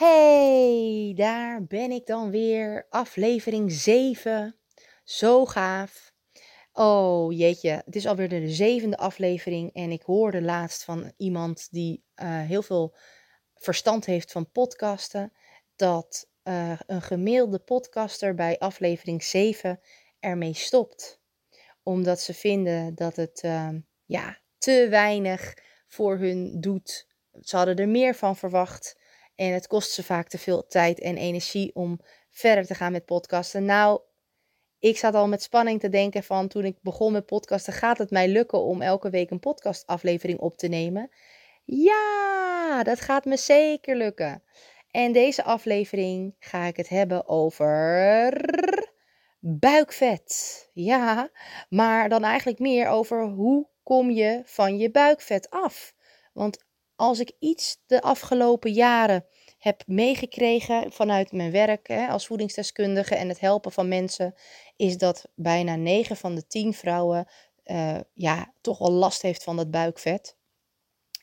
Hey, daar ben ik dan weer. Aflevering 7. Zo gaaf. Oh jeetje, het is alweer de zevende aflevering. En ik hoorde laatst van iemand die uh, heel veel verstand heeft van podcasten. Dat uh, een gemiddelde podcaster bij aflevering 7 ermee stopt. Omdat ze vinden dat het uh, ja, te weinig voor hun doet. Ze hadden er meer van verwacht. En het kost ze vaak te veel tijd en energie om verder te gaan met podcasten. Nou, ik zat al met spanning te denken van toen ik begon met podcasten, gaat het mij lukken om elke week een podcastaflevering op te nemen? Ja, dat gaat me zeker lukken. En deze aflevering ga ik het hebben over buikvet. Ja, maar dan eigenlijk meer over hoe kom je van je buikvet af? Want als ik iets de afgelopen jaren heb meegekregen vanuit mijn werk hè, als voedingsdeskundige en het helpen van mensen, is dat bijna 9 van de 10 vrouwen uh, ja, toch wel last heeft van dat buikvet.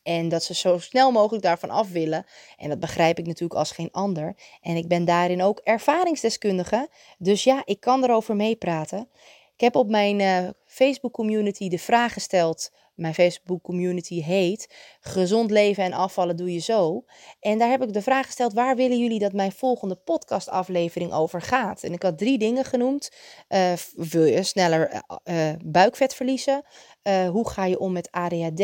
En dat ze zo snel mogelijk daarvan af willen. En dat begrijp ik natuurlijk als geen ander. En ik ben daarin ook ervaringsdeskundige. Dus ja, ik kan erover meepraten. Ik heb op mijn uh, Facebook community de vraag gesteld mijn Facebook community heet Gezond leven en afvallen doe je zo. En daar heb ik de vraag gesteld: waar willen jullie dat mijn volgende podcastaflevering over gaat? En ik had drie dingen genoemd. Uh, wil je sneller uh, buikvet verliezen? Hoe ga je om met ADHD?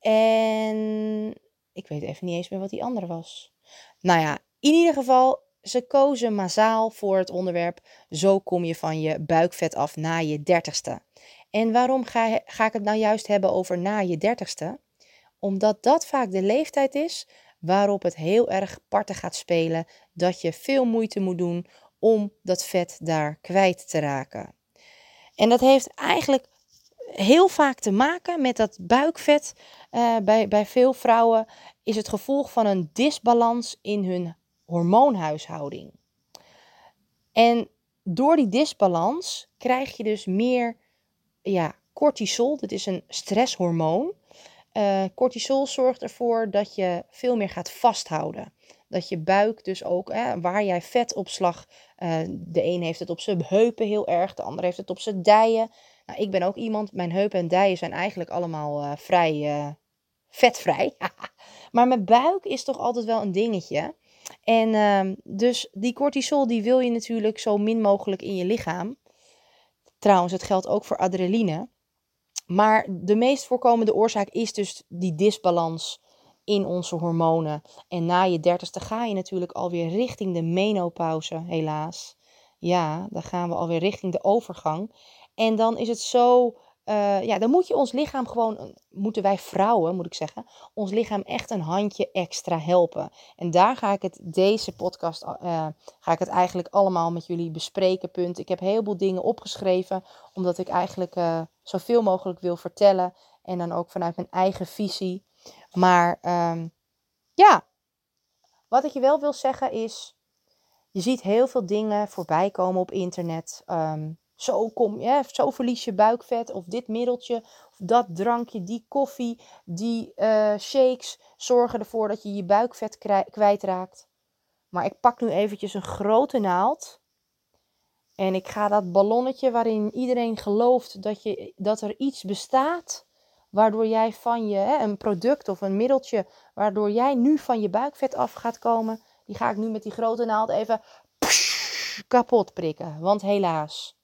En ik weet even niet eens meer wat die andere was. Nou ja, in ieder geval, ze kozen massaal voor het onderwerp: zo kom je van je buikvet af na je dertigste. En waarom ga, ga ik het nou juist hebben over na je dertigste? Omdat dat vaak de leeftijd is waarop het heel erg parten gaat spelen dat je veel moeite moet doen om dat vet daar kwijt te raken. En dat heeft eigenlijk heel vaak te maken met dat buikvet. Uh, bij, bij veel vrouwen is het gevolg van een disbalans in hun hormoonhuishouding. En door die disbalans krijg je dus meer ja, cortisol, dit is een stresshormoon. Uh, cortisol zorgt ervoor dat je veel meer gaat vasthouden. Dat je buik dus ook, hè, waar jij vetopslag, uh, de een heeft het op zijn heupen heel erg, de ander heeft het op zijn dijen. Nou, ik ben ook iemand, mijn heupen en dijen zijn eigenlijk allemaal vrij vetvrij. maar mijn buik is toch altijd wel een dingetje. En ehm, dus die cortisol die wil je natuurlijk zo min mogelijk in je lichaam. Trouwens, het geldt ook voor adrenaline. Maar de meest voorkomende oorzaak is dus die disbalans in onze hormonen. En na je dertigste ga je natuurlijk alweer richting de menopauze, helaas. Ja, dan gaan we alweer richting de overgang. En dan is het zo uh, ja, dan moet je ons lichaam gewoon, moeten wij vrouwen, moet ik zeggen, ons lichaam echt een handje extra helpen. En daar ga ik het, deze podcast, uh, ga ik het eigenlijk allemaal met jullie bespreken. Punt. Ik heb een heleboel dingen opgeschreven, omdat ik eigenlijk uh, zoveel mogelijk wil vertellen. En dan ook vanuit mijn eigen visie. Maar um, ja, wat ik je wel wil zeggen is, je ziet heel veel dingen voorbij komen op internet. Um, zo, kom, je, zo verlies je buikvet. Of dit middeltje, of dat drankje, die koffie, die uh, shakes zorgen ervoor dat je je buikvet kwijtraakt. Maar ik pak nu eventjes een grote naald. En ik ga dat ballonnetje waarin iedereen gelooft dat, je, dat er iets bestaat. Waardoor jij van je, hè, een product of een middeltje, waardoor jij nu van je buikvet af gaat komen. Die ga ik nu met die grote naald even kapot prikken. Want helaas,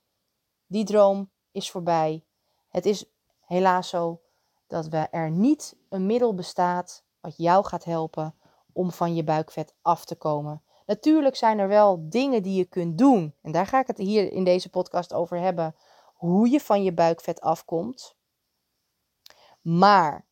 die droom is voorbij. Het is helaas zo dat we er niet een middel bestaat wat jou gaat helpen om van je buikvet af te komen. Natuurlijk zijn er wel dingen die je kunt doen. En daar ga ik het hier in deze podcast over hebben. Hoe je van je buikvet afkomt. Maar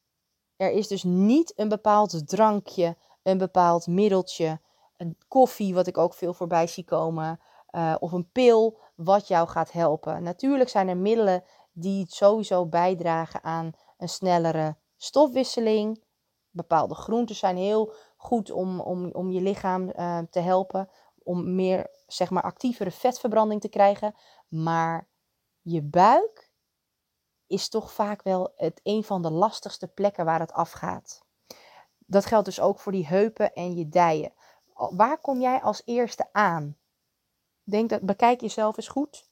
er is dus niet een bepaald drankje, een bepaald middeltje, een koffie, wat ik ook veel voorbij zie komen, uh, of een pil wat jou gaat helpen. Natuurlijk zijn er middelen die sowieso bijdragen aan een snellere stofwisseling. Bepaalde groenten zijn heel goed om, om, om je lichaam uh, te helpen. Om meer, zeg maar, actievere vetverbranding te krijgen. Maar je buik is toch vaak wel het een van de lastigste plekken waar het afgaat. Dat geldt dus ook voor die heupen en je dijen. waar kom jij als eerste aan? Denk dat, bekijk jezelf eens goed.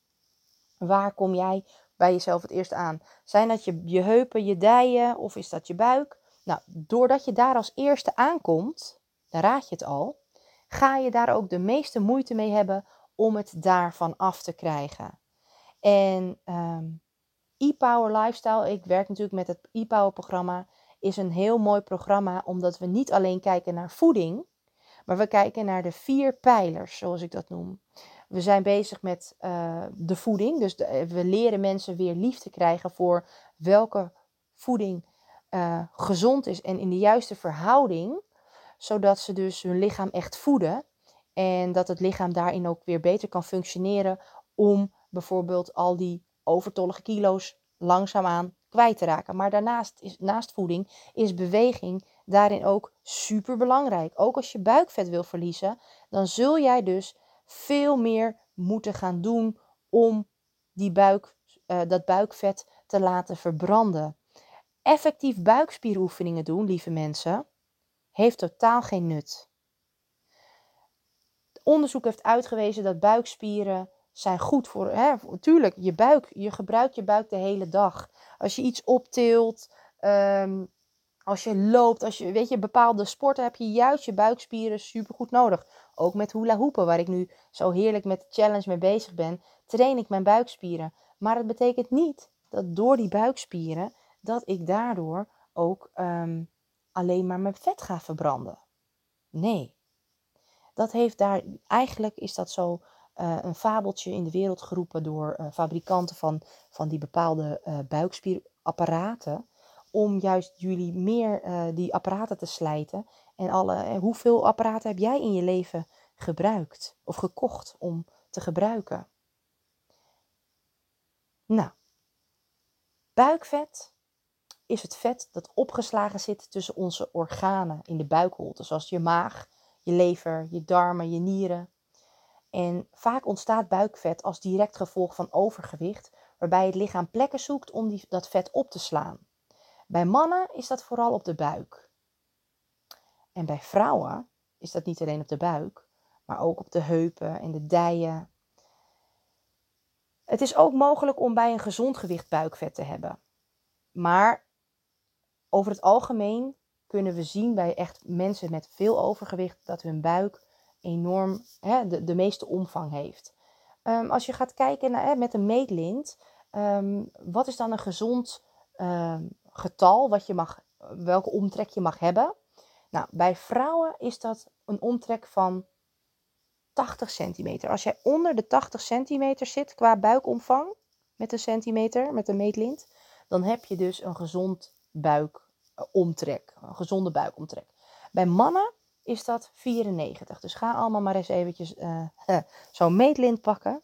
Waar kom jij bij jezelf het eerste aan? Zijn dat je, je heupen, je dijen of is dat je buik? Nou, doordat je daar als eerste aankomt, dan raad je het al, ga je daar ook de meeste moeite mee hebben om het daarvan af te krijgen. En um, e-Power Lifestyle, ik werk natuurlijk met het e-Power programma, is een heel mooi programma omdat we niet alleen kijken naar voeding, maar we kijken naar de vier pijlers, zoals ik dat noem. We zijn bezig met uh, de voeding, dus de, we leren mensen weer liefde krijgen voor welke voeding uh, gezond is en in de juiste verhouding, zodat ze dus hun lichaam echt voeden en dat het lichaam daarin ook weer beter kan functioneren om bijvoorbeeld al die overtollige kilo's langzaamaan kwijt te raken. Maar daarnaast is naast voeding is beweging daarin ook super belangrijk. Ook als je buikvet wil verliezen, dan zul jij dus veel meer moeten gaan doen om die buik, uh, dat buikvet te laten verbranden. Effectief buikspieroefeningen doen, lieve mensen, heeft totaal geen nut. Onderzoek heeft uitgewezen dat buikspieren zijn goed voor, hè, tuurlijk, je buik. Je gebruikt je buik de hele dag. Als je iets optilt, um, als je loopt, als je, weet je, bepaalde sporten heb je juist je buikspieren super goed nodig. Ook met hula hoepen, waar ik nu zo heerlijk met de challenge mee bezig ben, train ik mijn buikspieren. Maar het betekent niet dat door die buikspieren, dat ik daardoor ook um, alleen maar mijn vet ga verbranden. Nee. Dat heeft daar, eigenlijk is dat zo uh, een fabeltje in de wereld geroepen door uh, fabrikanten van, van die bepaalde uh, buikspierapparaten. Om juist jullie meer die apparaten te slijten. En alle, hoeveel apparaten heb jij in je leven gebruikt of gekocht om te gebruiken? Nou, buikvet is het vet dat opgeslagen zit tussen onze organen in de buikholte, zoals je maag, je lever, je darmen, je nieren. En vaak ontstaat buikvet als direct gevolg van overgewicht, waarbij het lichaam plekken zoekt om die, dat vet op te slaan. Bij mannen is dat vooral op de buik. En bij vrouwen is dat niet alleen op de buik, maar ook op de heupen en de dijen. Het is ook mogelijk om bij een gezond gewicht buikvet te hebben. Maar over het algemeen kunnen we zien bij echt mensen met veel overgewicht dat hun buik enorm hè, de, meeste omvang heeft. Um, als je gaat kijken hè, met een meetlint, um, wat is dan een gezond um, getal wat je mag, welke omtrek je mag hebben? Nou, bij vrouwen is dat een omtrek van 80 centimeter. Als jij onder de 80 centimeter zit qua buikomvang met een centimeter, met een meetlint, dan heb je dus een gezond buikomtrek, een gezonde buikomtrek. Bij mannen is dat 94. Dus ga allemaal maar eens eventjes uh, zo'n meetlint pakken.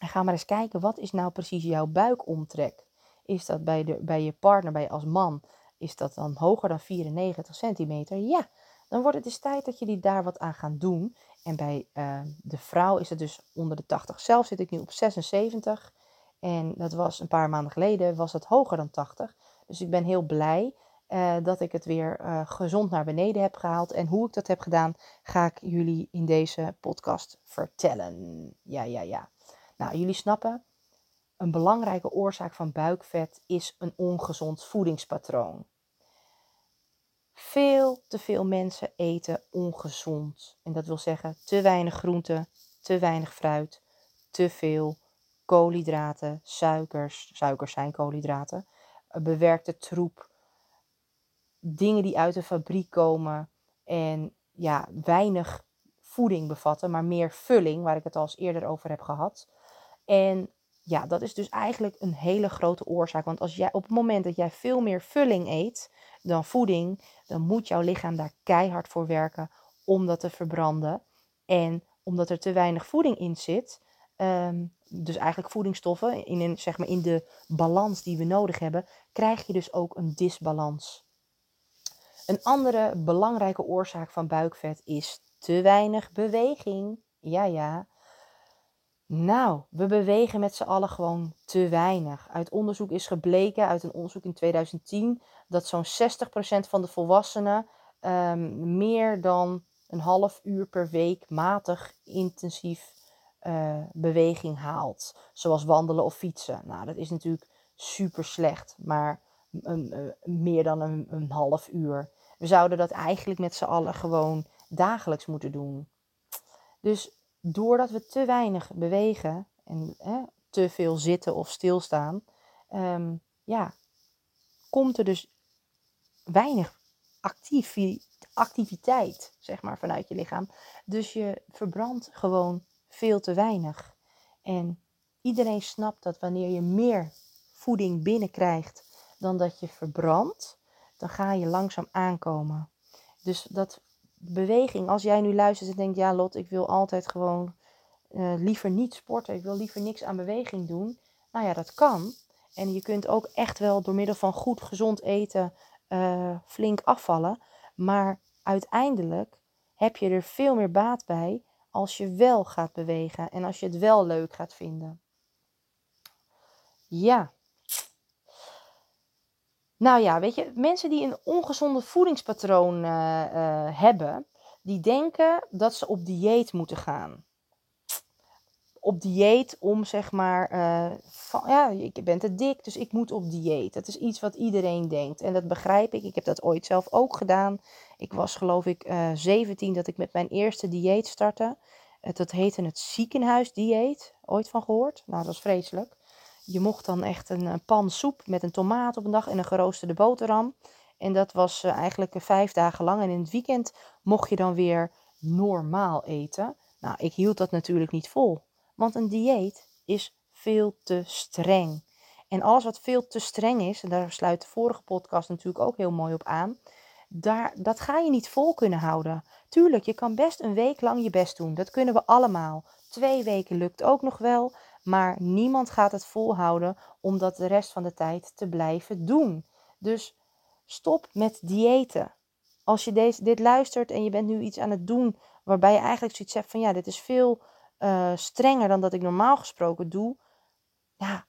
En ga maar eens kijken, wat is nou precies jouw buikomtrek? Is dat bij, de, bij je partner, bij als man, is dat dan hoger dan 94 centimeter? Ja, dan wordt het dus tijd dat jullie daar wat aan gaan doen. En bij uh, de vrouw is het dus onder de 80. Zelf zit ik nu op 76. En dat was een paar maanden geleden, was het hoger dan 80. Dus ik ben heel blij uh, dat ik het weer uh, gezond naar beneden heb gehaald. En hoe ik dat heb gedaan, ga ik jullie in deze podcast vertellen. Ja, ja, ja. Nou, jullie snappen, een belangrijke oorzaak van buikvet is een ongezond voedingspatroon. Veel te veel mensen eten ongezond. En dat wil zeggen te weinig groente, te weinig fruit, te veel koolhydraten, suikers. Suikers zijn koolhydraten. Bewerkte troep, dingen die uit de fabriek komen en ja, weinig voeding bevatten, maar meer vulling, waar ik het al eens eerder over heb gehad. En ja, dat is dus eigenlijk een hele grote oorzaak. Want als jij op het moment dat jij veel meer vulling eet dan voeding, dan moet jouw lichaam daar keihard voor werken om dat te verbranden. En omdat er te weinig voeding in zit, ehm, dus eigenlijk voedingsstoffen in, een, zeg maar in de balans die we nodig hebben, krijg je dus ook een disbalans. Een andere belangrijke oorzaak van buikvet is te weinig beweging. Ja, ja. Nou, we bewegen met z'n allen gewoon te weinig. Uit onderzoek is gebleken, uit een onderzoek in 2010, dat zo'n 60% van de volwassenen um, meer dan een half uur per week matig intensief uh, beweging haalt. Zoals wandelen of fietsen. Nou, dat is natuurlijk super slecht. Maar uh, meer dan een, een half uur. We zouden dat eigenlijk met z'n allen gewoon dagelijks moeten doen. Dus doordat we te weinig bewegen en te veel zitten of stilstaan, um, ja, komt er dus weinig activiteit zeg maar, vanuit je lichaam. Dus je verbrandt gewoon veel te weinig. En iedereen snapt dat wanneer je meer voeding binnenkrijgt dan dat je verbrandt, dan ga je langzaam aankomen. Dus dat beweging, als jij nu luistert en denkt, ja Lot, ik wil altijd gewoon uh, liever niet sporten, ik wil liever niks aan beweging doen. Nou ja, dat kan. En je kunt ook echt wel door middel van goed gezond eten uh, flink afvallen. Maar uiteindelijk heb je er veel meer baat bij als je wel gaat bewegen en als je het wel leuk gaat vinden. Ja. Nou ja, weet je, mensen die een ongezonde voedingspatroon uh, uh, hebben, die denken dat ze op dieet moeten gaan op dieet om zeg maar, van, ja, ik ben te dik, dus ik moet op dieet. Dat is iets wat iedereen denkt. En dat begrijp ik. Ik heb dat ooit zelf ook gedaan. Ik was geloof ik uh, eh, 17 dat ik met mijn eerste dieet startte. Dat heette het ziekenhuisdieet. Ooit van gehoord? Nou, dat was vreselijk. Je mocht dan echt een, pan soep met een tomaat op een dag en een geroosterde boterham. En dat was eigenlijk vijf dagen lang. En in het weekend mocht je dan weer normaal eten. Nou, ik hield dat natuurlijk niet vol. Want een dieet is veel te streng. En alles wat veel te streng is, en daar sluit de vorige podcast natuurlijk ook heel mooi op aan, daar, dat ga je niet vol kunnen houden. Tuurlijk, je kan best een week lang je best doen. Dat kunnen we allemaal. Twee weken lukt ook nog wel, maar niemand gaat het volhouden om dat de rest van de tijd te blijven doen. Dus stop met diëten. Als je deze, dit luistert en je bent nu iets aan het doen waarbij je eigenlijk zoiets hebt van ja, dit is veel uh, strenger dan dat ik normaal gesproken doe. Ja,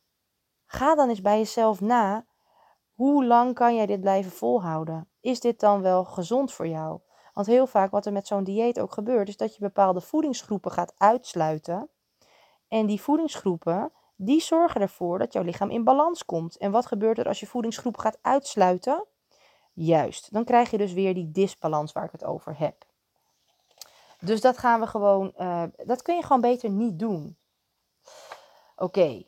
ga dan eens bij jezelf na. Hoe lang kan jij dit blijven volhouden? Is dit dan wel gezond voor jou? Want heel vaak wat er met zo'n dieet ook gebeurt, is dat je bepaalde voedingsgroepen gaat uitsluiten. En die voedingsgroepen, die zorgen ervoor dat jouw lichaam in balans komt. En wat gebeurt er als je voedingsgroep gaat uitsluiten? Juist, dan krijg je dus weer die disbalans waar ik het over heb. Dus dat gaan we gewoon, uh, dat kun je gewoon beter niet doen. Oké, okay.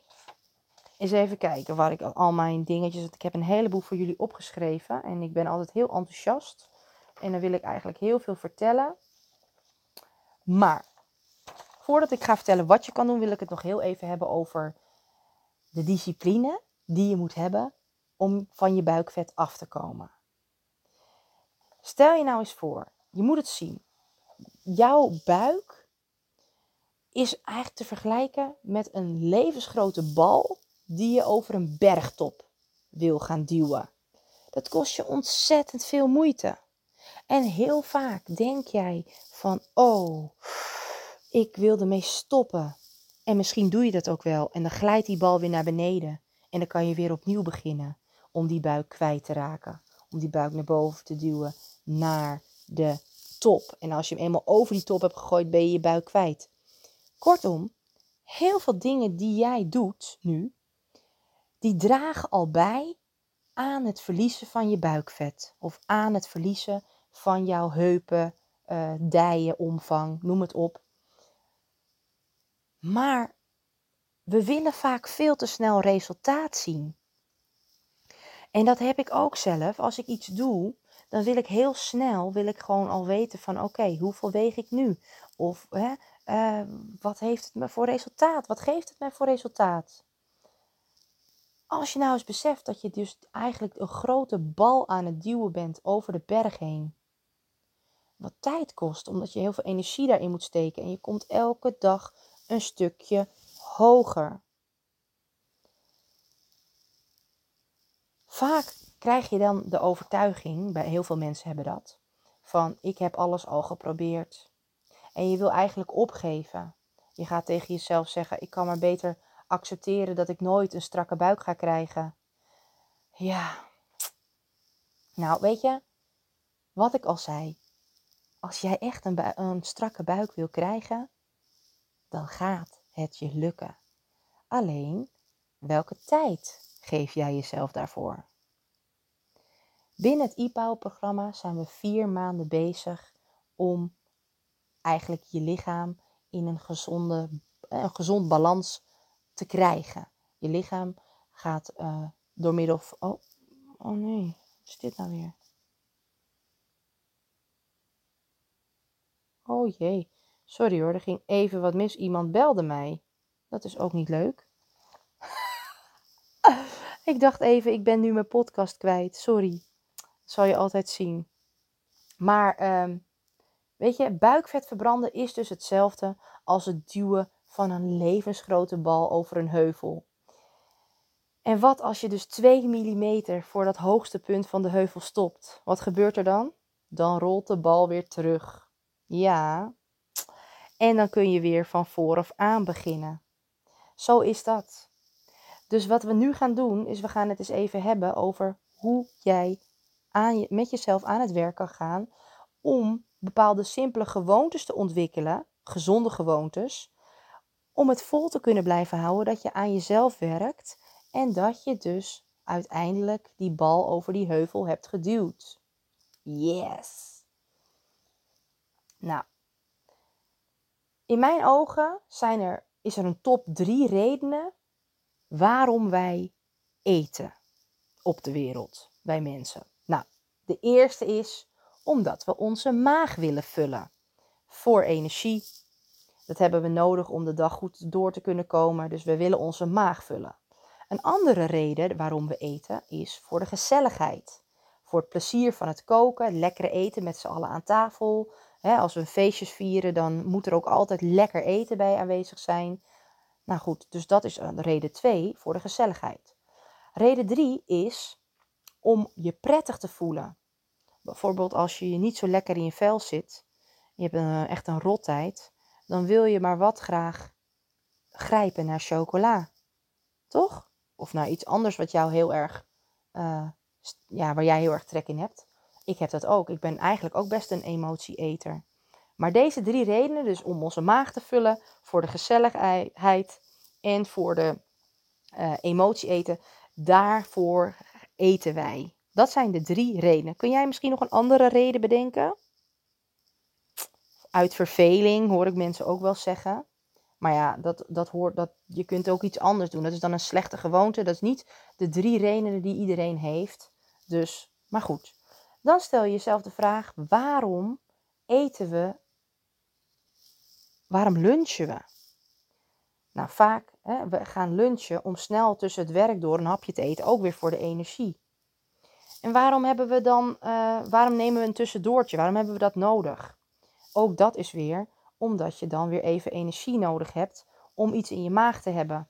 eens even kijken waar ik al mijn dingetjes, ik heb een heleboel voor jullie opgeschreven. En ik ben altijd heel enthousiast. En dan wil ik eigenlijk heel veel vertellen. Maar, voordat ik ga vertellen wat je kan doen, wil ik het nog heel even hebben over de discipline die je moet hebben om van je buikvet af te komen. Stel je nou eens voor, je moet het zien jouw buik is eigenlijk te vergelijken met een levensgrote bal die je over een bergtop wil gaan duwen. Dat kost je ontzettend veel moeite. En heel vaak denk jij van, oh, ik wil ermee stoppen. En misschien doe je dat ook wel. En dan glijdt die bal weer naar beneden. En dan kan je weer opnieuw beginnen om die buik kwijt te raken. Om die buik naar boven te duwen naar de top. En als je hem eenmaal over die top hebt gegooid, ben je je buik kwijt. Kortom, heel veel dingen die jij doet nu, die dragen al bij aan het verliezen van je buikvet. Of aan het verliezen van jouw heupen, uh, dijen, omvang, noem het op. Maar we willen vaak veel te snel resultaat zien. En dat heb ik ook zelf. Als ik iets doe, dan wil ik heel snel, wil ik gewoon al weten van oké, hoeveel weeg ik nu? Of hè, uh, wat heeft het me voor resultaat? Wat geeft het me voor resultaat? Als je nou eens beseft dat je dus eigenlijk een grote bal aan het duwen bent over de berg heen. Wat tijd kost, omdat je heel veel energie daarin moet steken. En je komt elke dag een stukje hoger. Vaak krijg je dan de overtuiging, bij heel veel mensen hebben dat, van ik heb alles al geprobeerd. En je wil eigenlijk opgeven. Je gaat tegen jezelf zeggen, ik kan maar beter accepteren dat ik nooit een strakke buik ga krijgen. Ja. Nou, weet je, wat ik al zei. als jij echt een, een strakke buik wil krijgen, dan gaat het je lukken. Alleen, welke tijd geef jij jezelf daarvoor? Binnen het IPAO-programma zijn we vier maanden bezig om eigenlijk je lichaam in een, gezonde, een gezond balans te krijgen. Je lichaam gaat uh, door middel van. Oh, oh nee, wat is dit nou weer? Oh jee, sorry hoor, er ging even wat mis. Iemand belde mij. Dat is ook niet leuk. ik dacht even, ik ben nu mijn podcast kwijt. Sorry. Dat zal je altijd zien. Maar um, weet je, buikvet verbranden is dus hetzelfde als het duwen van een levensgrote bal over een heuvel. En wat als je dus 2 mm voor dat hoogste punt van de heuvel stopt? Wat gebeurt er dan? Dan rolt de bal weer terug. Ja. En dan kun je weer van vooraf aan beginnen. Zo is dat. Dus wat we nu gaan doen, is we gaan het eens even hebben over hoe jij aan met jezelf aan het werk kan gaan om bepaalde simpele gewoontes te ontwikkelen, gezonde gewoontes, om het vol te kunnen blijven houden dat je aan jezelf werkt en dat je dus uiteindelijk die bal over die heuvel hebt geduwd. Yes! Nou, in mijn ogen zijn er, is er een top drie redenen waarom wij eten op de wereld, wij mensen. Nou, de eerste is omdat we onze maag willen vullen voor energie. Dat hebben we nodig om de dag goed door te kunnen komen, dus we willen onze maag vullen. Een andere reden waarom we eten is voor de gezelligheid. Voor het plezier van het koken, lekkere eten met z'n allen aan tafel. Als we feestjes vieren, dan moet er ook altijd lekker eten bij aanwezig zijn. Nou goed, dus dat is reden 2 voor de gezelligheid. Reden 3 is om je prettig te voelen. Bijvoorbeeld als je niet zo lekker in je vel zit, je hebt een, echt een rottijd, dan wil je maar wat graag grijpen naar chocola. Toch? Of naar iets anders wat jou heel erg, uh, ja, waar jij heel erg trek in hebt. Ik heb dat ook. Ik ben eigenlijk ook best een emotieeter. Maar deze drie redenen, dus om onze maag te vullen, voor de gezelligheid en voor de uh, emotie eten, daarvoor eten wij. Dat zijn de drie redenen. Kun jij misschien nog een andere reden bedenken? Uit verveling hoor ik mensen ook wel zeggen. Maar ja, dat, dat hoort, dat, je kunt ook iets anders doen. Dat is dan een slechte gewoonte. Dat is niet de drie redenen die iedereen heeft. Dus, maar goed. Dan stel je jezelf de vraag: waarom eten we? Waarom lunchen we? Nou, vaak, hè, we gaan lunchen om snel tussen het werk door een hapje te eten, ook weer voor de energie. En waarom hebben we dan, uh, waarom nemen we een tussendoortje? Waarom hebben we dat nodig? Ook dat is weer omdat je dan weer even energie nodig hebt om iets in je maag te hebben.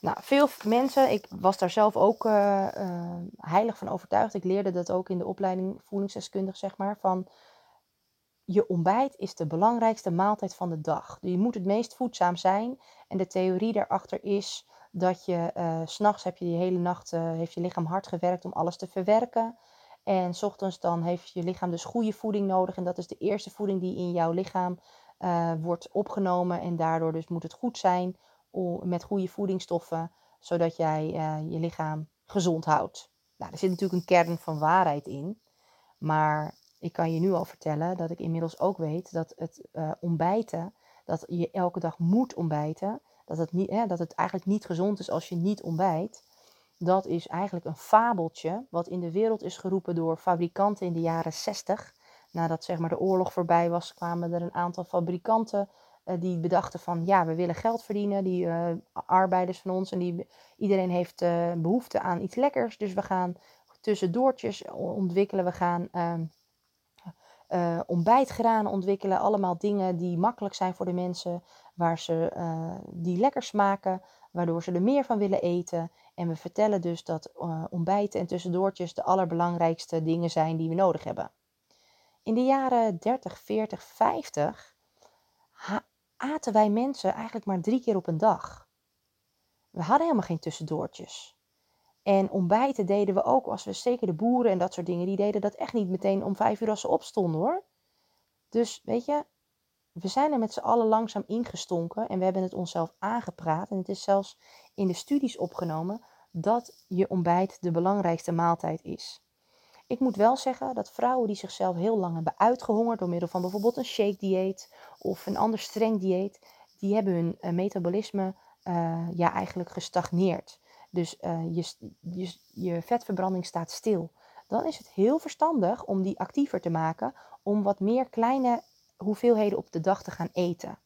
Nou, veel mensen, ik was daar zelf ook uh, uh, heilig van overtuigd. Ik leerde dat ook in de opleiding voedingsdeskundig, zeg maar. Van je ontbijt is de belangrijkste maaltijd van de dag. Je moet het meest voedzaam zijn. En de theorie daarachter is dat je uh, s'nachts heb je die hele nacht, heeft je lichaam hard gewerkt om alles te verwerken. En s ochtends dan heeft je lichaam dus goede voeding nodig. En dat is de eerste voeding die in jouw lichaam wordt opgenomen. En daardoor dus moet het goed zijn met goede voedingsstoffen. Zodat jij uh, je lichaam gezond houdt. Nou, er zit natuurlijk een kern van waarheid in. Maar ik kan je nu al vertellen dat ik inmiddels ook weet dat het uh, ontbijten, dat je elke dag moet ontbijten, dat het, niet, hè, dat het eigenlijk niet gezond is als je niet ontbijt dat is eigenlijk een fabeltje wat in de wereld is geroepen door fabrikanten in de jaren 60. Nadat zeg maar, de oorlog voorbij was, kwamen er een aantal fabrikanten die bedachten van ja, we willen geld verdienen, die uh, arbeiders van ons en die, iedereen heeft uh, behoefte aan iets lekkers. Dus we gaan tussendoortjes ontwikkelen, we gaan ehm, ontbijtgranen ontwikkelen, allemaal dingen die makkelijk zijn voor de mensen, waar ze, die lekker smaken, waardoor ze er meer van willen eten. En we vertellen dus dat uh, ontbijten en tussendoortjes de allerbelangrijkste dingen zijn die we nodig hebben. In de jaren 30, 40, 50 aten wij mensen eigenlijk maar drie keer op een dag. We hadden helemaal geen tussendoortjes. En ontbijten deden we ook, als we zeker de boeren en dat soort dingen, die deden dat echt niet meteen om vijf uur als ze opstonden hoor. Dus weet je, we zijn er met z'n allen langzaam ingestonken en we hebben het onszelf aangepraat. En het is zelfs in de studies opgenomen dat je ontbijt de belangrijkste maaltijd is. Ik moet wel zeggen dat vrouwen die zichzelf heel lang hebben uitgehongerd door middel van bijvoorbeeld een shake dieet of een ander streng dieet, die hebben hun uh, metabolisme uh, ja, eigenlijk gestagneerd. Dus je, je, je vetverbranding staat stil. Dan is het heel verstandig om die actiever te maken, om wat meer kleine hoeveelheden op de dag te gaan eten.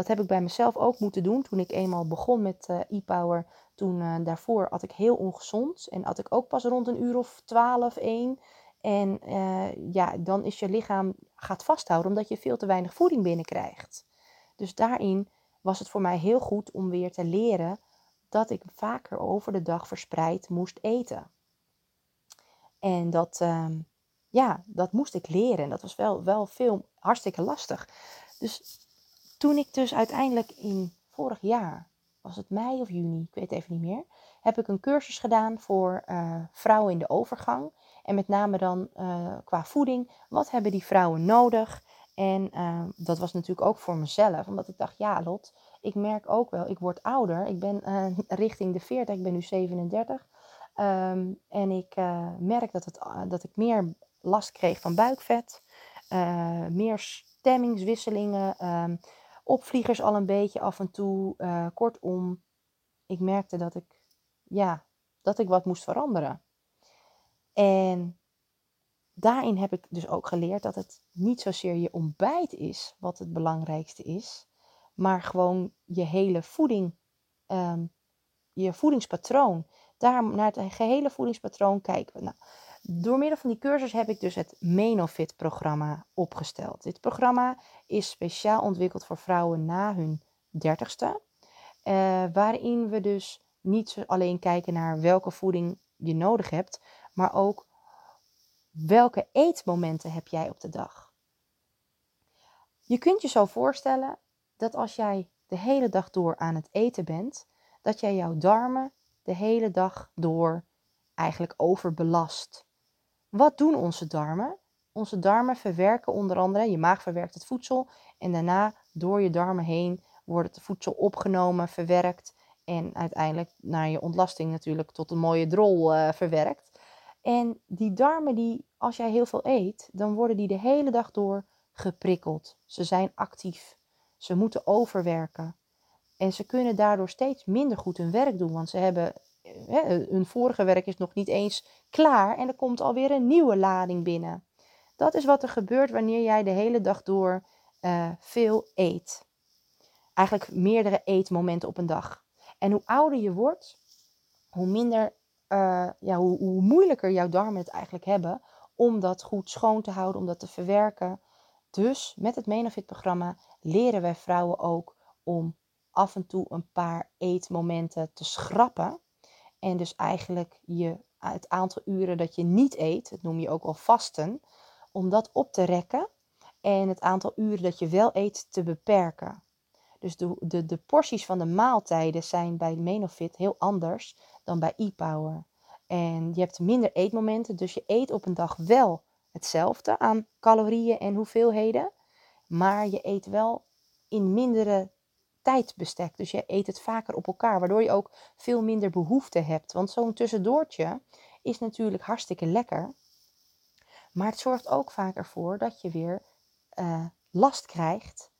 Dat heb ik bij mezelf ook moeten doen toen ik eenmaal begon met uh, e-power. Toen uh, daarvoor had ik heel ongezond en had ik ook pas rond een uur of 12, 1. En uh, ja, dan is je lichaam gaat vasthouden omdat je veel te weinig voeding binnenkrijgt. Dus daarin was het voor mij heel goed om weer te leren dat ik vaker over de dag verspreid moest eten. En dat, uh, ja, dat moest ik leren. En dat was wel, wel veel hartstikke lastig. Dus toen ik dus uiteindelijk in vorig jaar, was het mei of juni, ik weet even niet meer, heb ik een cursus gedaan voor uh, vrouwen in de overgang. En met name dan uh, qua voeding, wat hebben die vrouwen nodig? En uh, dat was natuurlijk ook voor mezelf, omdat ik dacht, ja Lot, ik merk ook wel, ik word ouder. Ik ben richting de 40, ik ben nu 37. Um, en ik merk dat, het, dat ik meer last kreeg van buikvet, meer stemmingswisselingen, um, opvliegers al een beetje af en toe. Uh, kortom, ik merkte dat ik, ja, dat ik wat moest veranderen. En daarin heb ik dus ook geleerd dat het niet zozeer je ontbijt is wat het belangrijkste is, maar gewoon je hele voeding, um, je voedingspatroon. Daar naar het gehele voedingspatroon kijken we. Nou, door middel van die cursus heb ik dus het Menofit programma opgesteld. Dit programma is speciaal ontwikkeld voor vrouwen na hun dertigste. Uh, waarin we dus niet alleen kijken naar welke voeding je nodig hebt, maar ook welke eetmomenten heb jij op de dag. Je kunt je zo voorstellen dat als jij de hele dag door aan het eten bent, dat jij jouw darmen de hele dag door eigenlijk overbelast. Wat doen onze darmen? Onze darmen verwerken onder andere, je maag verwerkt het voedsel en daarna door je darmen heen wordt het voedsel opgenomen, verwerkt en uiteindelijk naar je ontlasting natuurlijk tot een mooie drol uh, verwerkt. En die darmen, die, als jij heel veel eet, dan worden die de hele dag door geprikkeld. Ze zijn actief. Ze moeten overwerken. En ze kunnen daardoor steeds minder goed hun werk doen, want ze hebben hè, hun vorige werk is nog niet eens klaar en er komt alweer een nieuwe lading binnen. Dat is wat er gebeurt wanneer jij de hele dag door uh, veel eet. Eigenlijk meerdere eetmomenten op een dag. En hoe ouder je wordt, hoe minder, uh, ja, hoe, hoe moeilijker jouw darmen het eigenlijk hebben om dat goed schoon te houden, om dat te verwerken. Dus met het Menofit-programma leren wij vrouwen ook om af en toe een paar eetmomenten te schrappen. En dus eigenlijk je, het aantal uren dat je niet eet, dat noem je ook wel vasten, om dat op te rekken en het aantal uren dat je wel eet te beperken. Dus de, de, de porties van de maaltijden zijn bij Menofit heel anders dan bij e-power. En je hebt minder eetmomenten, dus je eet op een dag wel hetzelfde aan calorieën en hoeveelheden. Maar je eet wel in mindere tijdbestek. Dus je eet het vaker op elkaar, waardoor je ook veel minder behoefte hebt. Want zo'n tussendoortje is natuurlijk hartstikke lekker. Maar het zorgt ook vaak ervoor dat je weer uh, last krijgt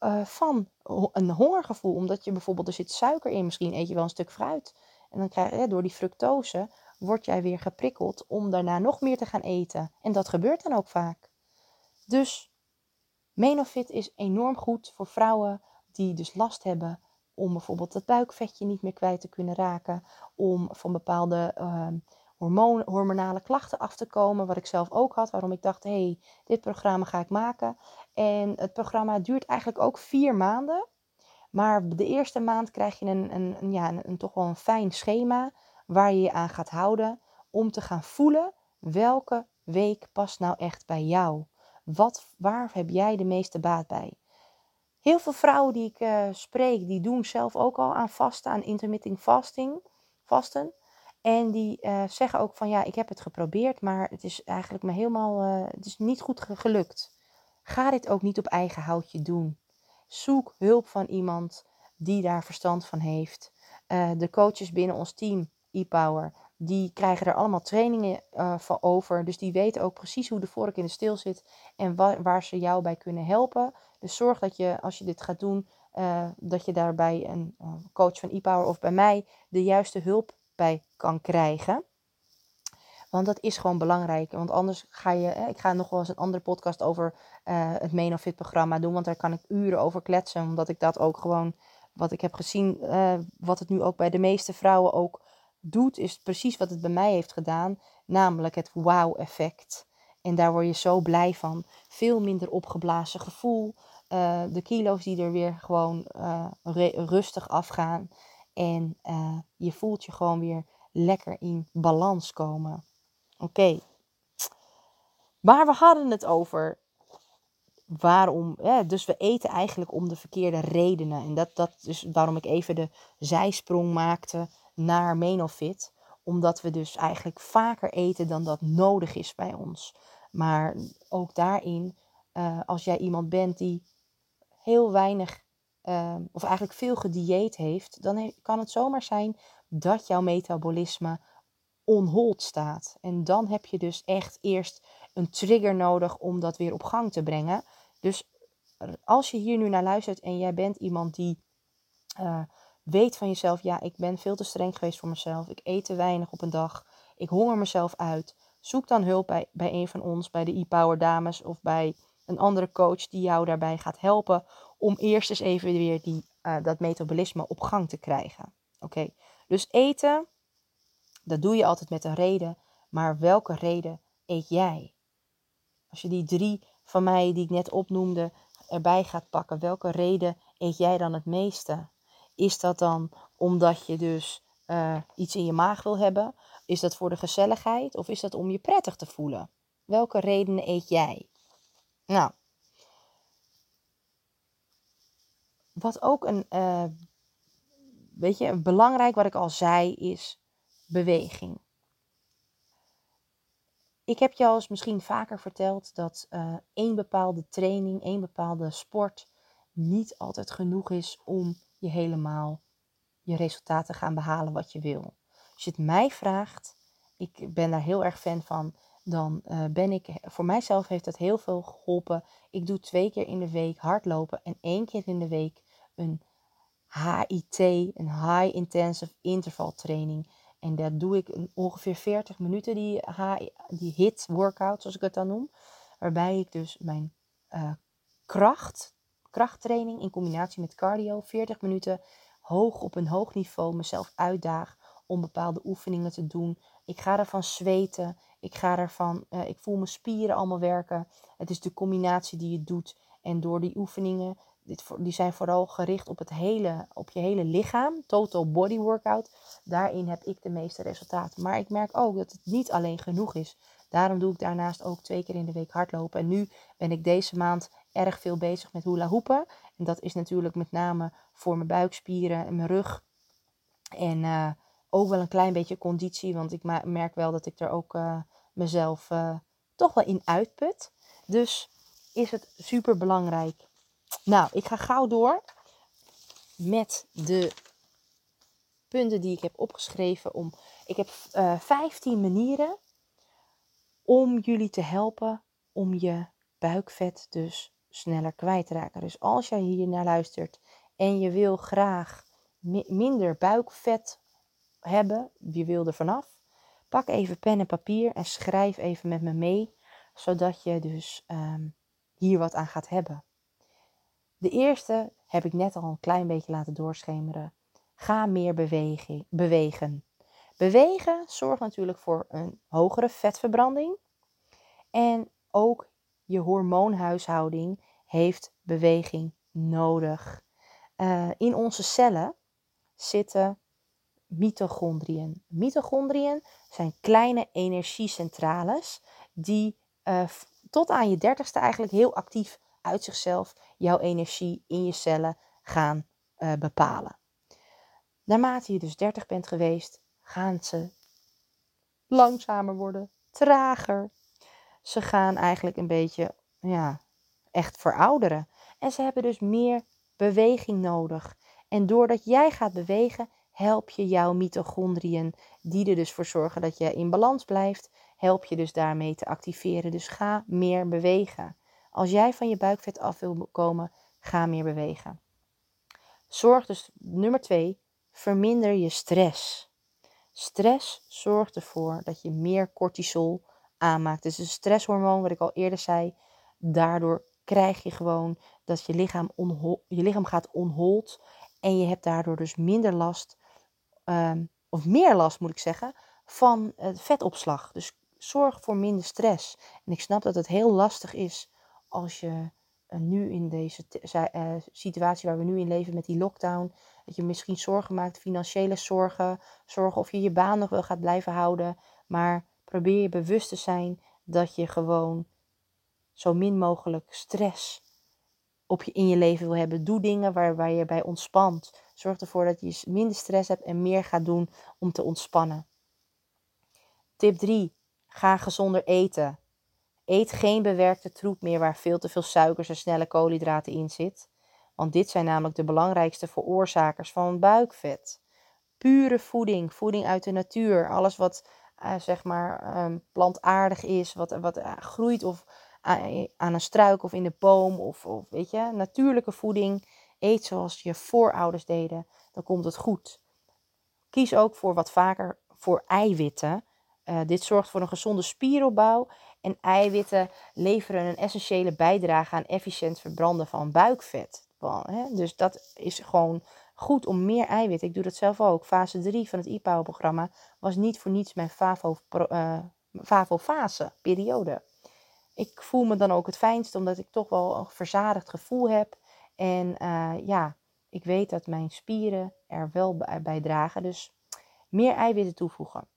uh, van een hongergevoel. Omdat je bijvoorbeeld, er zit suiker in, misschien eet je wel een stuk fruit. En dan krijg je, door die fructose, word jij weer geprikkeld om daarna nog meer te gaan eten. En dat gebeurt dan ook vaak. Dus Menofit is enorm goed voor vrouwen die dus last hebben om bijvoorbeeld het buikvetje niet meer kwijt te kunnen raken, om van bepaalde hormoon, hormonale klachten af te komen, wat ik zelf ook had, waarom ik dacht, hé, hey, dit programma ga ik maken. En het programma duurt eigenlijk ook vier maanden, maar de eerste maand krijg je een, een, een ja, een, een, toch wel een fijn schema waar je je aan gaat houden om te gaan voelen welke week past nou echt bij jou. Wat, waar heb jij de meeste baat bij? Heel veel vrouwen die ik uh, spreek, die doen zelf ook al aan vasten, aan intermittent fasting, vasten. En die uh, zeggen ook van ja, ik heb het geprobeerd, maar het is eigenlijk me helemaal, uh, het is niet goed gelukt. Ga dit ook niet op eigen houtje doen. Zoek hulp van iemand die daar verstand van heeft. De coaches binnen ons team, e-power, die krijgen er allemaal trainingen uh, van over. Dus die weten ook precies hoe de vork in de steel zit en wa waar ze jou bij kunnen helpen. Dus zorg dat je, als je dit gaat doen, uh, dat je daarbij een coach van e-power of bij mij de juiste hulp bij kan krijgen. Want dat is gewoon belangrijk. Want anders ga je. ik ga nog wel eens een andere podcast over het Menofit programma doen. Want daar kan ik uren over kletsen. Omdat ik dat ook gewoon. Wat ik heb gezien. Wat het nu ook bij de meeste vrouwen ook doet. Is precies wat het bij mij heeft gedaan. Namelijk het wow-effect. En daar word je zo blij van. Veel minder opgeblazen gevoel. Uh, de kilo's die er weer gewoon rustig afgaan. En uh, je voelt je gewoon weer lekker in balans komen. Oké. Maar we hadden het over waarom. Dus we eten eigenlijk om de verkeerde redenen. En dat, dat is waarom ik even de zijsprong maakte naar Menofit. Omdat we dus eigenlijk vaker eten dan dat nodig is bij ons. Maar ook daarin, uh, als jij iemand bent die heel weinig uh, of eigenlijk veel gedieet heeft, dan kan het zomaar zijn dat jouw metabolisme onhold staat. En dan heb je dus echt eerst een trigger nodig om dat weer op gang te brengen. Dus als je hier nu naar luistert en jij bent iemand die weet van jezelf, ja, ik ben veel te streng geweest voor mezelf, ik eet te weinig op een dag, ik honger mezelf uit, zoek dan hulp bij, bij een van ons, bij de e-power dames of bij een andere coach die jou daarbij gaat helpen om eerst eens even weer die, uh, dat metabolisme op gang te krijgen. Oké, dus eten, dat doe je altijd met een reden, maar welke reden eet jij? Als je die drie van mij die ik net opnoemde erbij gaat pakken, welke reden eet jij dan het meeste? Is dat dan omdat je dus uh, iets in je maag wil hebben? Is dat voor de gezelligheid of is dat om je prettig te voelen? Welke redenen eet jij? Nou, wat ook een, uh, weet je, belangrijk wat ik al zei is beweging. Ik heb je al eens misschien vaker verteld dat uh, één bepaalde training, één bepaalde sport niet altijd genoeg is om je helemaal je resultaat te gaan behalen wat je wil. Als je het mij vraagt, ik ben daar heel erg fan van, dan uh, ben ik, voor mijzelf heeft dat heel veel geholpen. Ik doe twee keer in de week hardlopen en één keer in de week een HIT, een High Intensive Interval Training. En dat doe ik ongeveer 40 minuten, die, die HIT workout, zoals ik het dan noem. Waarbij ik dus mijn uh, kracht, krachttraining in combinatie met cardio, 40 minuten hoog op een hoog niveau mezelf uitdaag om bepaalde oefeningen te doen. Ik ga ervan zweten. Ik ga ervan, uh, ik voel mijn spieren allemaal werken. Het is de combinatie die je doet. En door die oefeningen, dit, die zijn vooral gericht op, het hele, op je hele lichaam. Total body workout. Daarin heb ik de meeste resultaten. Maar ik merk ook dat het niet alleen genoeg is. Daarom doe ik daarnaast ook twee keer in de week hardlopen. En nu ben ik deze maand erg veel bezig met hula hoepen. En dat is natuurlijk met name voor mijn buikspieren en mijn rug. En uh, ook wel een klein beetje conditie. Want ik merk wel dat ik er ook uh, mezelf uh, toch wel in uitput. Dus is het super belangrijk. Nou, ik ga gauw door met de punten die ik heb opgeschreven. Om, ik heb uh, 15 manieren om jullie te helpen om je buikvet dus sneller kwijt te raken. Dus als jij hier naar luistert en je wil graag mi minder buikvet hebben, je wil er vanaf, pak even pen en papier en schrijf even met me mee, zodat je dus um, hier wat aan gaat hebben. De eerste heb ik net al een klein beetje laten doorschemeren. Ga meer beweging, bewegen. Bewegen zorgt natuurlijk voor een hogere vetverbranding. En ook je hormoonhuishouding heeft beweging nodig. Uh, in onze cellen zitten mitochondriën. Mitochondriën zijn kleine energiecentrales die uh, tot aan je dertigste eigenlijk heel actief uit zichzelf jouw energie in je cellen gaan uh, bepalen. Naarmate je dus 30 bent geweest, gaan ze langzamer worden, trager. Ze gaan eigenlijk een beetje, ja, echt verouderen. En ze hebben dus meer beweging nodig. En doordat jij gaat bewegen, help je jouw mitochondriën, die er dus voor zorgen dat je in balans blijft, help je dus daarmee te activeren. Dus ga meer bewegen. Als jij van je buikvet af wil komen, ga meer bewegen. Zorg dus, nummer twee, verminder je stress. Stress zorgt ervoor dat je meer cortisol aanmaakt. Dus een stresshormoon, wat ik al eerder zei. Daardoor krijg je gewoon dat je lichaam, je lichaam gaat onhold. En je hebt daardoor dus minder last, um, of meer last moet ik zeggen, van vetopslag. Dus zorg voor minder stress. En ik snap dat het heel lastig is als je uh, nu in deze uh, situatie waar we nu in leven met die lockdown, dat je misschien zorgen maakt, financiële zorgen, zorgen of je je baan nog wel gaat blijven houden. Maar probeer je bewust te zijn dat je gewoon zo min mogelijk stress op je, in je leven wil hebben. Doe dingen waar, waar je bij ontspant. Zorg ervoor dat je minder stress hebt en meer gaat doen om te ontspannen. Tip 3. Ga gezonder eten. Eet geen bewerkte troep meer waar veel te veel suikers en snelle koolhydraten in zit. Want dit zijn namelijk de belangrijkste veroorzakers van buikvet. Pure voeding, voeding uit de natuur, alles wat uh, zeg maar um, plantaardig is, wat, wat uh, groeit of uh, aan een struik of in de boom of, of weet je, natuurlijke voeding. Eet zoals je voorouders deden, dan komt het goed. Kies ook voor wat vaker voor eiwitten. dit zorgt voor een gezonde spieropbouw en eiwitten leveren een essentiële bijdrage aan efficiënt verbranden van buikvet. Dus dat is gewoon goed om meer eiwit. Ik doe dat zelf ook. Fase 3 van het IPAO-programma was niet voor niets mijn FAVO, uh, FAVO-fase, periode. Ik voel me dan ook het fijnst omdat ik toch wel een verzadigd gevoel heb. En uh, ja, ik weet dat mijn spieren er wel bij dragen. Dus meer eiwitten toevoegen.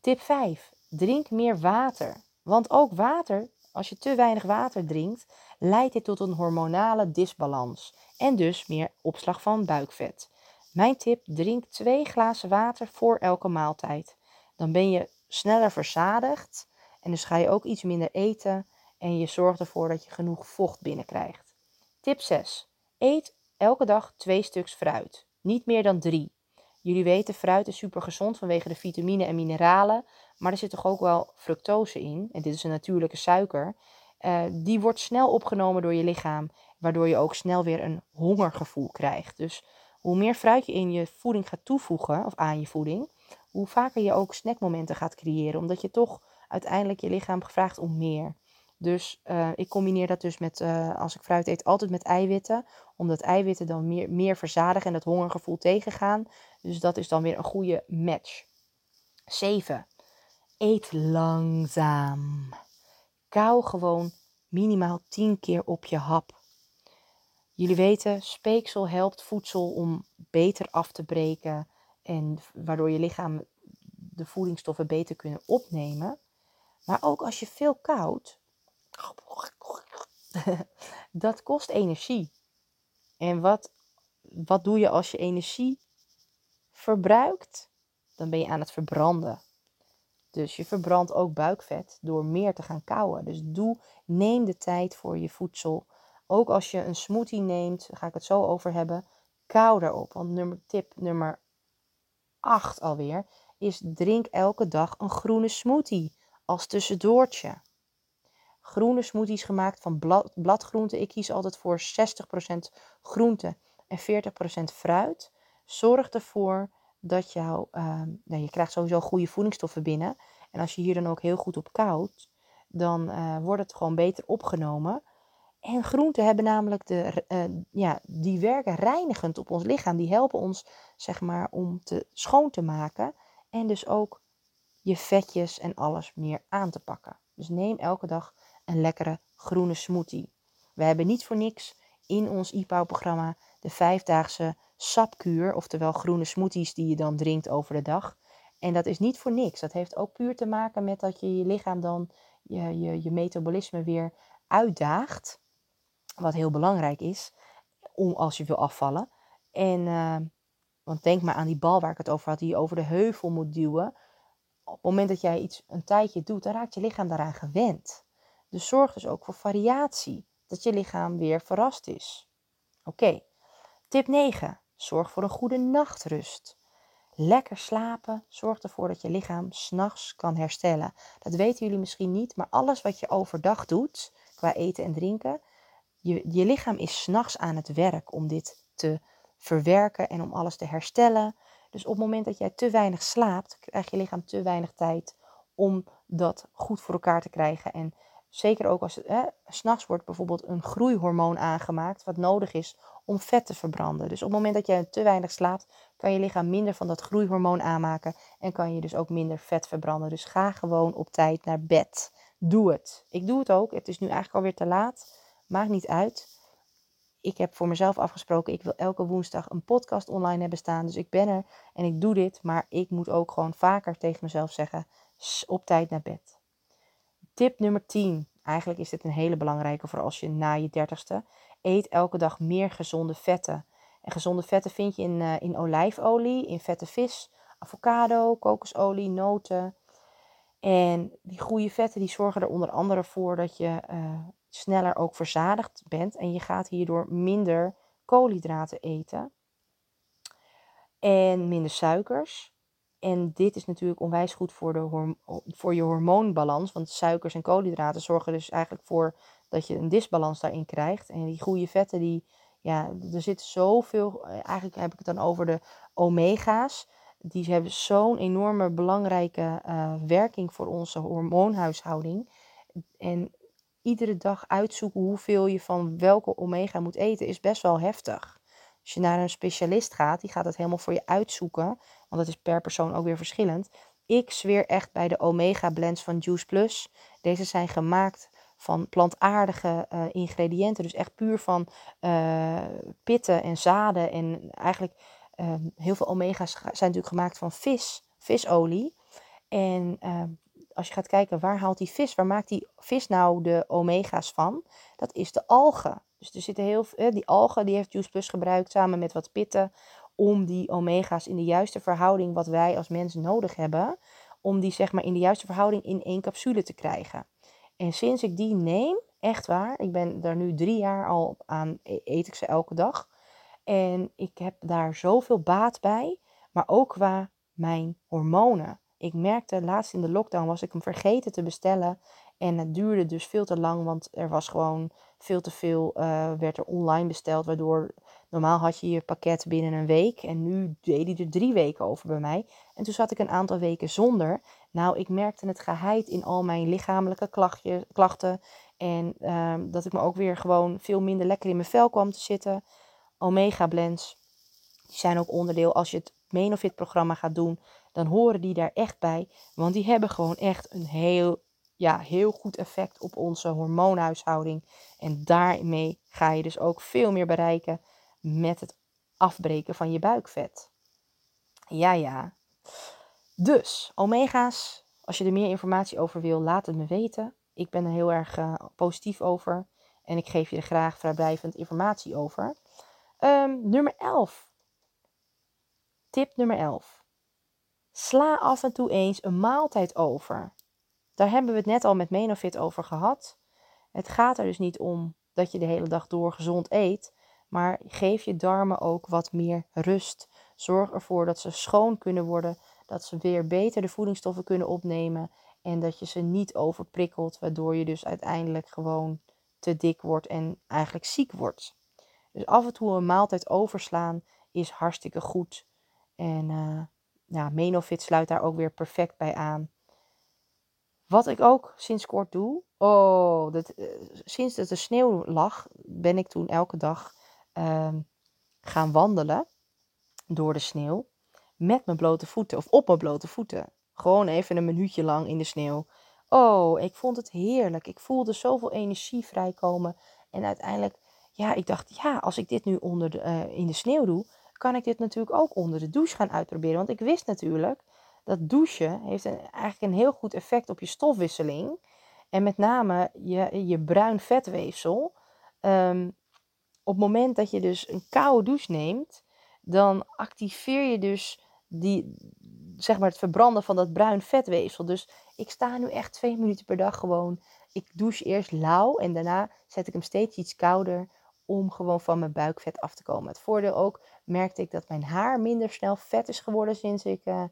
Tip 5. Drink meer water. Want ook water als je te weinig water drinkt, leidt dit tot een hormonale disbalans en dus meer opslag van buikvet. Mijn tip: drink twee glazen water voor elke maaltijd. Dan ben je sneller verzadigd en dus ga je ook iets minder eten en je zorgt ervoor dat je genoeg vocht binnenkrijgt. Tip 6. Eet elke dag twee stuks fruit, niet meer dan drie. Jullie weten, fruit is super gezond vanwege de vitamine en mineralen. Maar er zit toch ook wel fructose in. En dit is een natuurlijke suiker. Uh, die wordt snel opgenomen door je lichaam. Waardoor je ook snel weer een hongergevoel krijgt. Dus hoe meer fruit je in je voeding gaat toevoegen, of aan je voeding, hoe vaker je ook snackmomenten gaat creëren. Omdat je toch uiteindelijk je lichaam vraagt om meer. Dus uh, ik combineer dat dus met, uh, als ik fruit eet, altijd met eiwitten. Omdat eiwitten dan meer, meer verzadigen en dat hongergevoel tegengaan. Dus dat is dan weer een goede match. 7. Eet langzaam. Kauw gewoon minimaal 10 keer op je hap. Jullie weten, speeksel helpt voedsel om beter af te breken. En waardoor je lichaam de voedingsstoffen beter kunnen opnemen. Maar ook als je veel koudt, dat kost energie. En wat, wat doe je als je energie verbruikt? Dan ben je aan het verbranden. Dus je verbrandt ook buikvet door meer te gaan kauwen. Dus doe, neem de tijd voor je voedsel. Ook als je een smoothie neemt, daar ga ik het zo over hebben, kauw erop. Want nummer, tip nummer 8 alweer is drink elke dag een groene smoothie als tussendoortje groene smoothies gemaakt van blad, bladgroenten. Ik kies altijd voor 60% groente en 40% fruit. Zorg ervoor dat jouw, uh, nou, je krijgt sowieso goede voedingsstoffen binnen. En als je hier dan ook heel goed op koudt, dan uh, wordt het gewoon beter opgenomen. En groenten hebben namelijk de, uh, ja, die werken reinigend op ons lichaam. Die helpen ons, zeg maar, om te schoon te maken. En dus ook je vetjes en alles meer aan te pakken. Dus neem elke dag een lekkere groene smoothie. We hebben niet voor niks in ons IPAU-programma de vijfdaagse sapkuur, oftewel groene smoothies die je dan drinkt over de dag. En dat is niet voor niks. Dat heeft ook puur te maken met dat je je lichaam dan je, je, je metabolisme weer uitdaagt. Wat heel belangrijk is om als je wil afvallen. En uh, want denk maar aan die bal waar ik het over had, die je over de heuvel moet duwen op het moment dat jij iets een tijdje doet, dan raakt je lichaam daaraan gewend. Dus zorg dus ook voor variatie, dat je lichaam weer verrast is. Oké, tip 9. Zorg voor een goede nachtrust. Lekker slapen zorgt ervoor dat je lichaam s'nachts kan herstellen. Dat weten jullie misschien niet, maar alles wat je overdag doet, qua eten en drinken, je, je lichaam is s'nachts aan het werk om dit te verwerken en om alles te herstellen. Dus op het moment dat jij te weinig slaapt, krijgt je lichaam te weinig tijd om dat goed voor elkaar te krijgen. En zeker ook als het s'nachts wordt bijvoorbeeld een groeihormoon aangemaakt, wat nodig is om vet te verbranden. Dus op het moment dat jij te weinig slaapt, kan je lichaam minder van dat groeihormoon aanmaken en kan je dus ook minder vet verbranden. Dus ga gewoon op tijd naar bed. Doe het. Ik doe het ook. Het is nu eigenlijk alweer te laat. Maakt niet uit. Ik heb voor mezelf afgesproken, ik wil elke woensdag een podcast online hebben staan. Dus ik ben er en ik doe dit. Maar ik moet ook gewoon vaker tegen mezelf zeggen, op tijd naar bed. Tip nummer 10. Eigenlijk is dit een hele belangrijke voor als je na je dertigste. Eet elke dag meer gezonde vetten. En gezonde vetten vind je in, uh, in olijfolie, in vette vis, avocado, kokosolie, noten. En die goede vetten die zorgen er onder andere voor dat je uh, sneller ook verzadigd bent. En je gaat hierdoor minder koolhydraten eten. En minder suikers. En dit is natuurlijk onwijs goed voor, de voor je hormoonbalans. Want suikers en koolhydraten zorgen dus eigenlijk voor dat je een disbalans daarin krijgt. En die goede vetten, die, ja, er zit zoveel. Eigenlijk heb ik het dan over de omega's. Die hebben zo'n enorme belangrijke uh, werking voor onze hormoonhuishouding. En iedere dag uitzoeken hoeveel je van welke omega moet eten, is best wel heftig. Als je naar een specialist gaat, die gaat het helemaal voor je uitzoeken. Want dat is per persoon ook weer verschillend. Ik zweer echt bij de omega blends van Juice Plus. Deze zijn gemaakt van plantaardige uh, ingrediënten. Dus echt puur van uh, pitten en zaden. En eigenlijk uh, heel veel omega's zijn natuurlijk gemaakt van vis, visolie. En ehm, als je gaat kijken waar haalt die vis, waar maakt die vis nou de omega's van? Dat is de algen. Dus er zitten heel veel, die algen die heeft Juice Plus gebruikt samen met wat pitten om die omega's in de juiste verhouding wat wij als mensen nodig hebben, om die zeg maar in de juiste verhouding in één capsule te krijgen. En sinds ik die neem, echt waar, ik ben daar nu drie jaar al aan, e-, eet ik ze elke dag. En ik heb daar zoveel baat bij, maar ook qua mijn hormonen. Ik merkte laatst in de lockdown was ik hem vergeten te bestellen. En het duurde dus veel te lang, want er was gewoon veel te veel, uh, werd er online besteld. Waardoor normaal had je je pakket binnen een week en nu deed hij er drie weken over bij mij. En toen zat ik een aantal weken zonder. Nou, ik merkte het geheid in al mijn lichamelijke klachtje, klachten. En uh, dat ik me ook weer gewoon veel minder lekker in mijn vel kwam te zitten. Omega blends, die zijn ook onderdeel als je het Menofit programma gaat doen. Dan horen die daar echt bij. Want die hebben gewoon echt een heel, ja, heel goed effect op onze hormoonhuishouding. En daarmee ga je dus ook veel meer bereiken met het afbreken van je buikvet. Ja, ja. Dus, omega's, als je er meer informatie over wil, laat het me weten. Ik ben er heel erg uh, positief over en ik geef je er graag vrijblijvend informatie over. Um, nummer 11. Tip nummer 11. Sla af en toe eens een maaltijd over. Daar hebben we het net al met Menofit over gehad. Het gaat er dus niet om dat je de hele dag door gezond eet, maar geef je darmen ook wat meer rust. Zorg ervoor dat ze schoon kunnen worden, dat ze weer beter de voedingsstoffen kunnen opnemen en dat je ze niet overprikkelt, waardoor je dus uiteindelijk gewoon te dik wordt en eigenlijk ziek wordt. Dus af en toe een maaltijd overslaan is hartstikke goed. En uh, Menofit sluit daar ook weer perfect bij aan. Wat ik ook sinds kort doe. Oh, uh, sinds dat de sneeuw lag, ben ik toen elke dag uh, gaan wandelen door de sneeuw. Met mijn blote voeten of op mijn blote voeten. Gewoon even een minuutje lang in de sneeuw. Oh, ik vond het heerlijk. Ik voelde zoveel energie vrijkomen. En uiteindelijk, ja, ik dacht, ja, als ik dit nu onder de, uh, in de sneeuw doe, kan ik dit natuurlijk ook onder de douche gaan uitproberen. Want ik wist natuurlijk dat douchen heeft eigenlijk een heel goed effect op je stofwisseling. En met name je, je bruin vetweefsel. Um, op het moment dat je dus een koude douche neemt, dan activeer je dus die, zeg maar het verbranden van dat bruin vetweefsel. Dus ik sta nu echt twee minuten per dag gewoon. Ik douche eerst lauw en daarna zet ik hem steeds iets kouder om gewoon van mijn buikvet af te komen. Het voordeel ook merkte ik dat mijn haar minder snel vet is geworden sinds ik uh,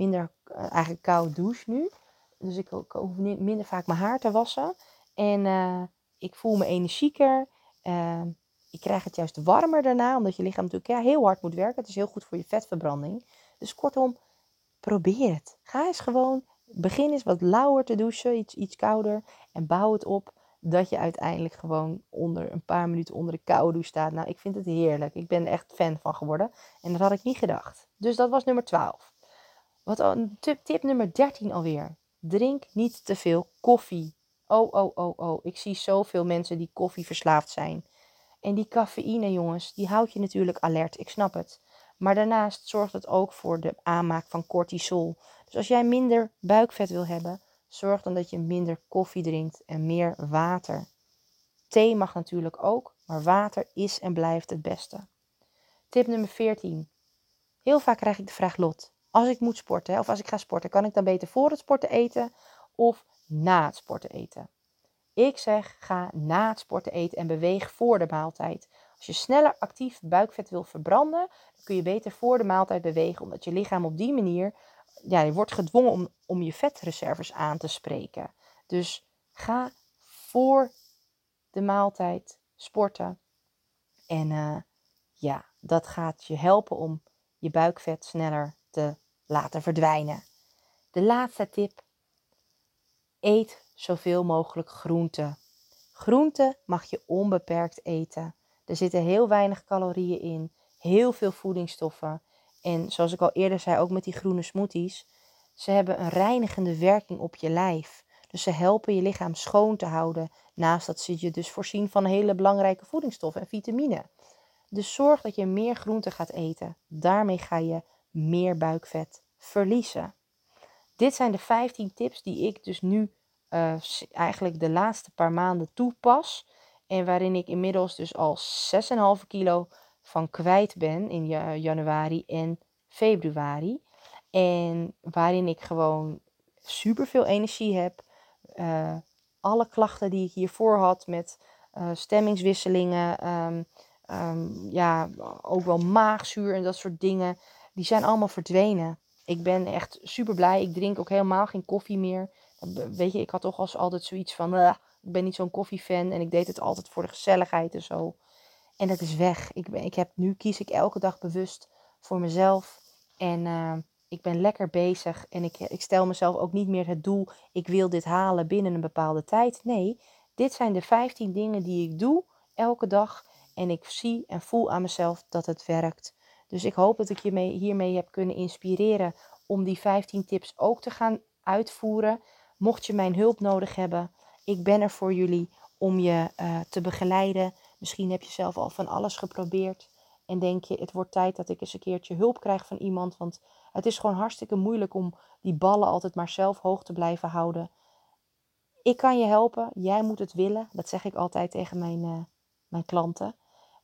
minder uh, eigenlijk koud douche nu. Dus ik, hoef minder vaak mijn haar te wassen. En uh, ik voel me energieker. Uh, ik krijg het juist warmer daarna, omdat je lichaam natuurlijk ja, heel hard moet werken. Het is heel goed voor je vetverbranding. Dus kortom, probeer het. Ga eens gewoon, begin eens wat lauwer te douchen, iets, iets kouder. En bouw het op dat je uiteindelijk gewoon onder een paar minuten onder de koude douche staat. Nou, ik vind het heerlijk. Ik ben er echt fan van geworden. En dat had ik niet gedacht. Dus dat was nummer 12. Wat, tip, tip nummer 13 alweer. Drink niet te veel koffie. Oh, oh, oh, oh. Ik zie zoveel mensen die koffie verslaafd zijn. En die cafeïne, jongens, die houdt je natuurlijk alert. Ik snap het. Maar daarnaast zorgt het ook voor de aanmaak van cortisol. Dus als jij minder buikvet wil hebben, zorg dan dat je minder koffie drinkt en meer water. Thee mag natuurlijk ook, maar water is en blijft het beste. Tip nummer 14. Heel vaak krijg ik de vraag: Lot, als ik moet sporten of als ik ga sporten, kan ik dan beter voor het sporten eten of na het sporten eten? Ik zeg, ga na het sporten eten en beweeg voor de maaltijd. Als je sneller actief buikvet wil verbranden, dan kun je beter voor de maaltijd bewegen, omdat je lichaam op die manier, ja, wordt gedwongen om, om je vetreserves aan te spreken. Dus ga voor de maaltijd sporten. En uh, ja, dat gaat je helpen om je buikvet sneller te laten verdwijnen. De laatste tip. Eet zoveel mogelijk groente. Groente mag je onbeperkt eten. Er zitten heel weinig calorieën in, heel veel voedingsstoffen. En zoals ik al eerder zei, ook met die groene smoothies, ze hebben een reinigende werking op je lijf. Dus ze helpen je lichaam schoon te houden, naast dat ze je dus voorzien van hele belangrijke voedingsstoffen en vitamine. Dus zorg dat je meer groente gaat eten. Daarmee ga je meer buikvet verliezen. Dit zijn de 15 tips die ik dus nu uh, eigenlijk de laatste paar maanden toepas. En waarin ik inmiddels dus al 6,5 kilo van kwijt ben in januari en februari. En waarin ik gewoon super veel energie heb. Uh, alle klachten die ik hiervoor had met uh, stemmingswisselingen, um, um, ja, ook wel maagzuur en dat soort dingen, die zijn allemaal verdwenen. Ik ben echt super blij. Ik drink ook helemaal geen koffie meer. Weet je, ik had toch als altijd zoiets van, uh, ik ben niet zo'n koffiefan en ik deed het altijd voor de gezelligheid en zo. En dat is weg. Ik, ben, ik heb, nu kies ik elke dag bewust voor mezelf. En uh, ik ben lekker bezig. En ik, ik stel mezelf ook niet meer het doel, ik wil dit halen binnen een bepaalde tijd. Nee, dit zijn de 15 dingen die ik doe elke dag. En ik zie en voel aan mezelf dat het werkt. Dus ik hoop dat ik je mee, hiermee heb kunnen inspireren om die 15 tips ook te gaan uitvoeren. Mocht je mijn hulp nodig hebben, ik ben er voor jullie om je uh, te begeleiden. Misschien heb je zelf al van alles geprobeerd. En denk je, het wordt tijd dat ik eens een keertje hulp krijg van iemand. Want het is gewoon hartstikke moeilijk om die ballen altijd maar zelf hoog te blijven houden. Ik kan je helpen. Jij moet het willen. Dat zeg ik altijd tegen mijn, uh, mijn klanten.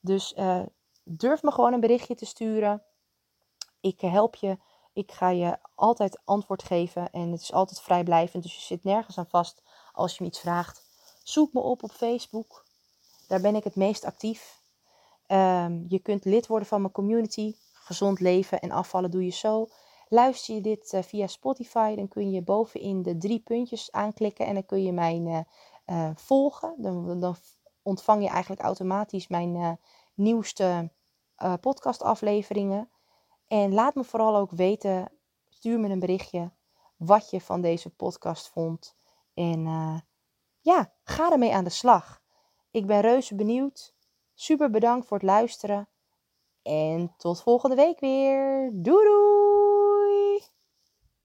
Dus uh, durf me gewoon een berichtje te sturen. Ik help je ik ga je altijd antwoord geven en het is altijd vrijblijvend, dus je zit nergens aan vast als je me iets vraagt. Zoek me op op Facebook. Daar ben ik het meest actief. Um, je kunt lid worden van mijn community. Gezond leven en afvallen doe je zo. Luister je dit uh, via Spotify, dan kun je bovenin de drie puntjes aanklikken en dan kun je mij uh, uh, volgen. Dan, dan, ontvang je eigenlijk automatisch mijn nieuwste podcastafleveringen. En laat me vooral ook weten, stuur me een berichtje, wat je van deze podcast vond. En uh, ja, ga ermee aan de slag. Ik ben reuze benieuwd. Super bedankt voor het luisteren. En tot volgende week weer. Doei doei!